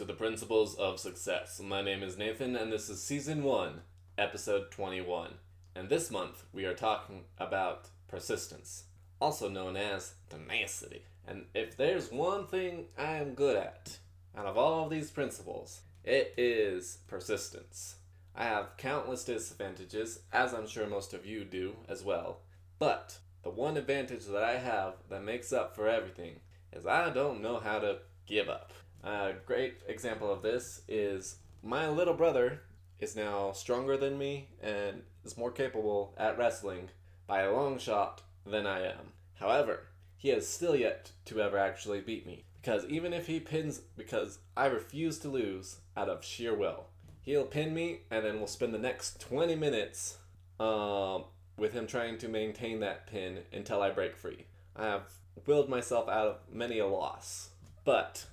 To the Principles of Success. My name is Nathan and this is season 1, episode 21. And this month we are talking about persistence, also known as tenacity. And if there's one thing I am good at out of all of these principles, it is persistence. I have countless disadvantages, as I'm sure most of you do as well. But the one advantage that I have that makes up for everything is I don't know how to give up. A great example of this is my little brother is now stronger than me and is more capable at wrestling by a long shot than I am. However, he has still yet to ever actually beat me because even if he pins because I refuse to lose out of sheer will. He'll pin me and then we'll spend the next 20 minutes um, with him trying to maintain that pin until I break free. I have willed myself out of many a loss, but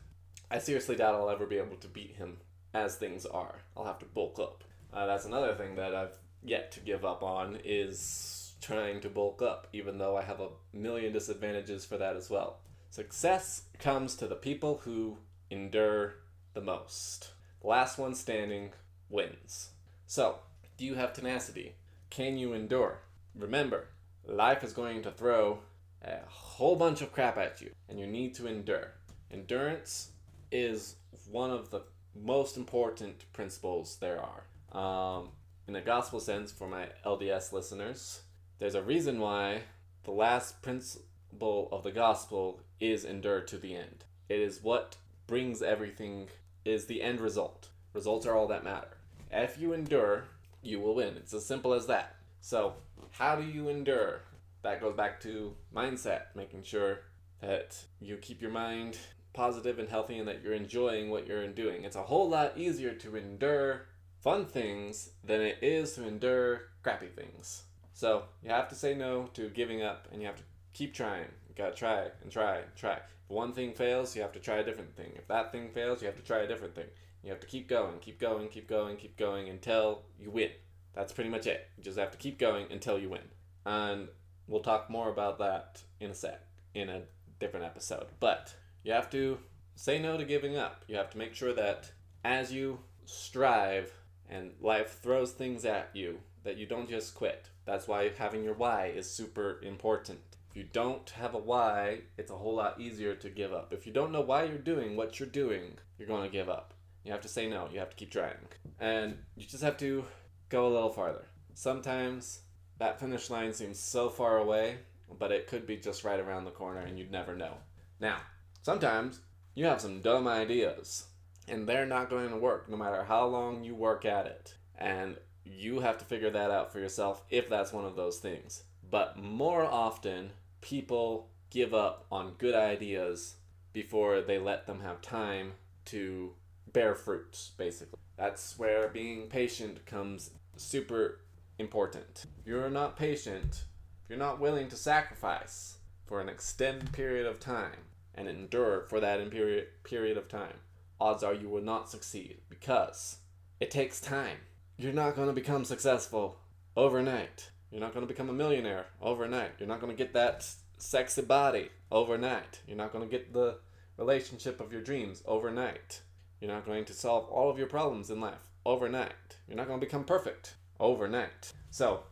I seriously doubt I'll ever be able to beat him as things are. I'll have to bulk up. Uh, that's another thing that I've yet to give up on is trying to bulk up, even though I have a million disadvantages for that as well. Success comes to the people who endure the most. The last one standing wins. So, do you have tenacity? Can you endure? Remember, life is going to throw a whole bunch of crap at you, and you need to endure. Endurance is one of the most important principles there are. Um, in a gospel sense, for my LDS listeners, there's a reason why the last principle of the gospel is endure to the end. It is what brings everything, is the end result. Results are all that matter. If you endure, you will win. It's as simple as that. So, how do you endure? That goes back to mindset, making sure that you keep your mind positive and healthy and that you're enjoying what you're doing. It's a whole lot easier to endure fun things than it is to endure crappy things. So you have to say no to giving up and you have to keep trying. You gotta try and try and try. If one thing fails, you have to try a different thing. If that thing fails, you have to try a different thing. You have to keep going, keep going, keep going, keep going until you win. That's pretty much it. You just have to keep going until you win. And we'll talk more about that in a sec, in a different episode. But you have to say no to giving up. You have to make sure that as you strive and life throws things at you, that you don't just quit. That's why having your why is super important. If you don't have a why, it's a whole lot easier to give up. If you don't know why you're doing what you're doing, you're going to give up. You have to say no. You have to keep trying. And you just have to go a little farther. Sometimes that finish line seems so far away, but it could be just right around the corner and you'd never know. Now, sometimes you have some dumb ideas and they're not going to work no matter how long you work at it. And you have to figure that out for yourself if that's one of those things. But more often, people give up on good ideas before they let them have time to bear fruits, basically. That's where being patient comes super important. If you're not patient, if you're not willing to sacrifice for an extended period of time and endure for that period period of time, odds are you will not succeed because it takes time. You're not going to become successful overnight. You're not going to become a millionaire overnight. You're not going to get that sexy body overnight. You're not going to get the relationship of your dreams overnight. You're not going to solve all of your problems in life overnight. You're not going to become perfect overnight. So,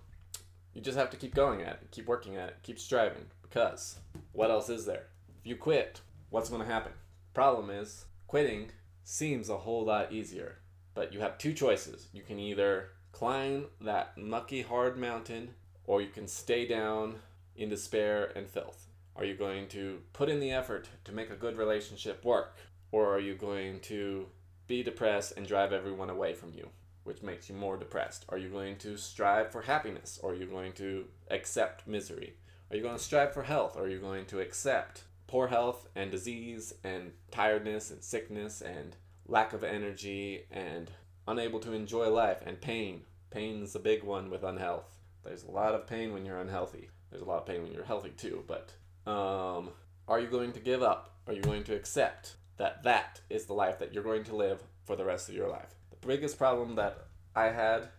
you just have to keep going at it, keep working at it, keep striving because what else is there? If you quit, what's going to happen? Problem is, quitting seems a whole lot easier, but you have two choices. You can either climb that mucky, hard mountain, or you can stay down in despair and filth. Are you going to put in the effort to make a good relationship work, or are you going to be depressed and drive everyone away from you? which makes you more depressed? Are you going to strive for happiness or are you going to accept misery? Are you going to strive for health or are you going to accept poor health and disease and tiredness and sickness and lack of energy and unable to enjoy life and pain. Pain's a big one with unhealth. There's a lot of pain when you're unhealthy. There's a lot of pain when you're healthy too, but um, are you going to give up? Are you going to accept that that is the life that you're going to live for the rest of your life? The biggest problem that I had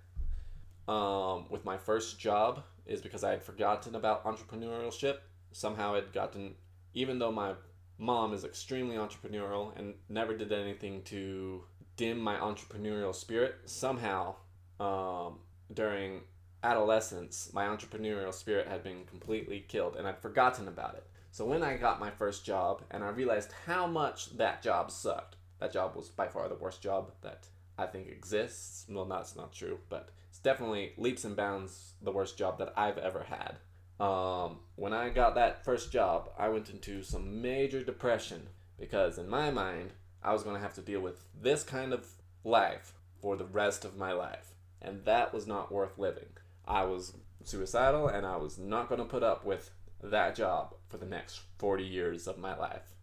um, with my first job is because I had forgotten about entrepreneurship. Somehow I'd gotten, even though my mom is extremely entrepreneurial and never did anything to dim my entrepreneurial spirit, somehow um, during adolescence, my entrepreneurial spirit had been completely killed and I'd forgotten about it. So when I got my first job and I realized how much that job sucked, that job was by far the worst job that I think exists. Well, that's not true, but it's definitely leaps and bounds the worst job that I've ever had. Um, when I got that first job, I went into some major depression because in my mind, I was going to have to deal with this kind of life for the rest of my life. And that was not worth living. I was suicidal and I was not going to put up with that job for the next 40 years of my life.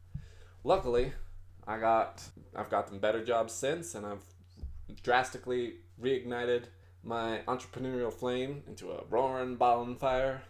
Luckily, I got I've gotten better jobs since and I've drastically reignited my entrepreneurial flame into a roaring bonfire.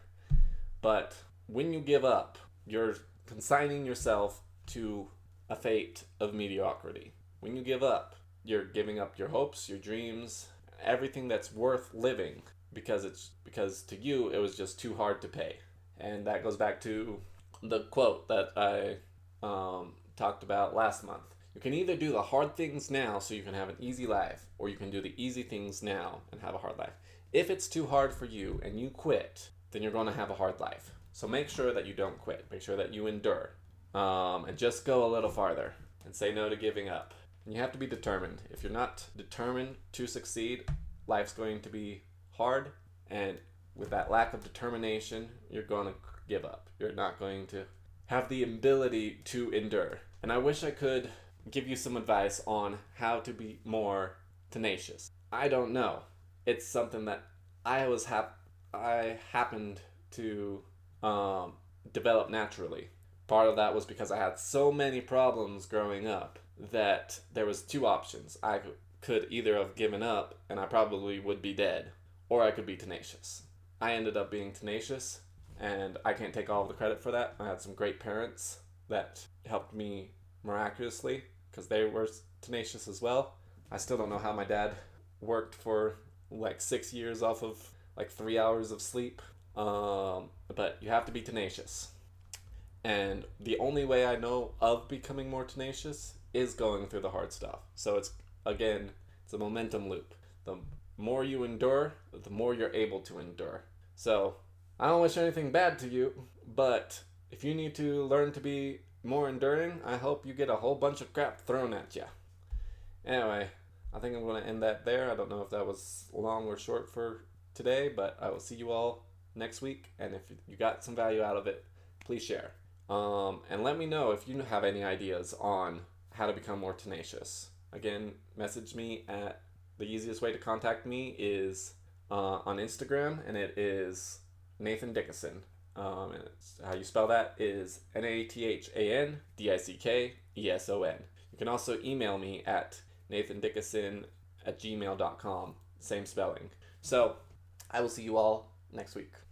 But when you give up, you're consigning yourself to a fate of mediocrity. When you give up, you're giving up your hopes, your dreams, everything that's worth living because it's because to you it was just too hard to pay. And that goes back to the quote that I um, talked about last month. You can either do the hard things now so you can have an easy life, or you can do the easy things now and have a hard life. If it's too hard for you and you quit, then you're going to have a hard life. So make sure that you don't quit. Make sure that you endure. Um, and just go a little farther and say no to giving up. And you have to be determined. If you're not determined to succeed, life's going to be hard. And with that lack of determination, you're going to give up. You're not going to have the ability to endure. And I wish I could give you some advice on how to be more tenacious. I don't know. It's something that I was hap- I happened to um, develop naturally. Part of that was because I had so many problems growing up that there was two options. I could either have given up and I probably would be dead, or I could be tenacious. I ended up being tenacious, and I can't take all the credit for that. I had some great parents that helped me miraculously because they were tenacious as well. I still don't know how my dad worked for like six years off of like three hours of sleep. Um, but you have to be tenacious. And the only way I know of becoming more tenacious is going through the hard stuff. So it's, again, it's a momentum loop. The more you endure, the more you're able to endure. So I don't wish anything bad to you, but if you need to learn to be more enduring, I hope you get a whole bunch of crap thrown at you. Anyway, I think I'm going to end that there. I don't know if that was long or short for today, but I will see you all next week. And if you got some value out of it, please share. Um, and let me know if you have any ideas on how to become more tenacious. Again, message me at the easiest way to contact me is uh, on Instagram, and it is Nathan Dickeson. Um, and how you spell that is N A T H A N D I C K E S O N. You can also email me at nathandickeson at gmail.com. Same spelling. So I will see you all next week.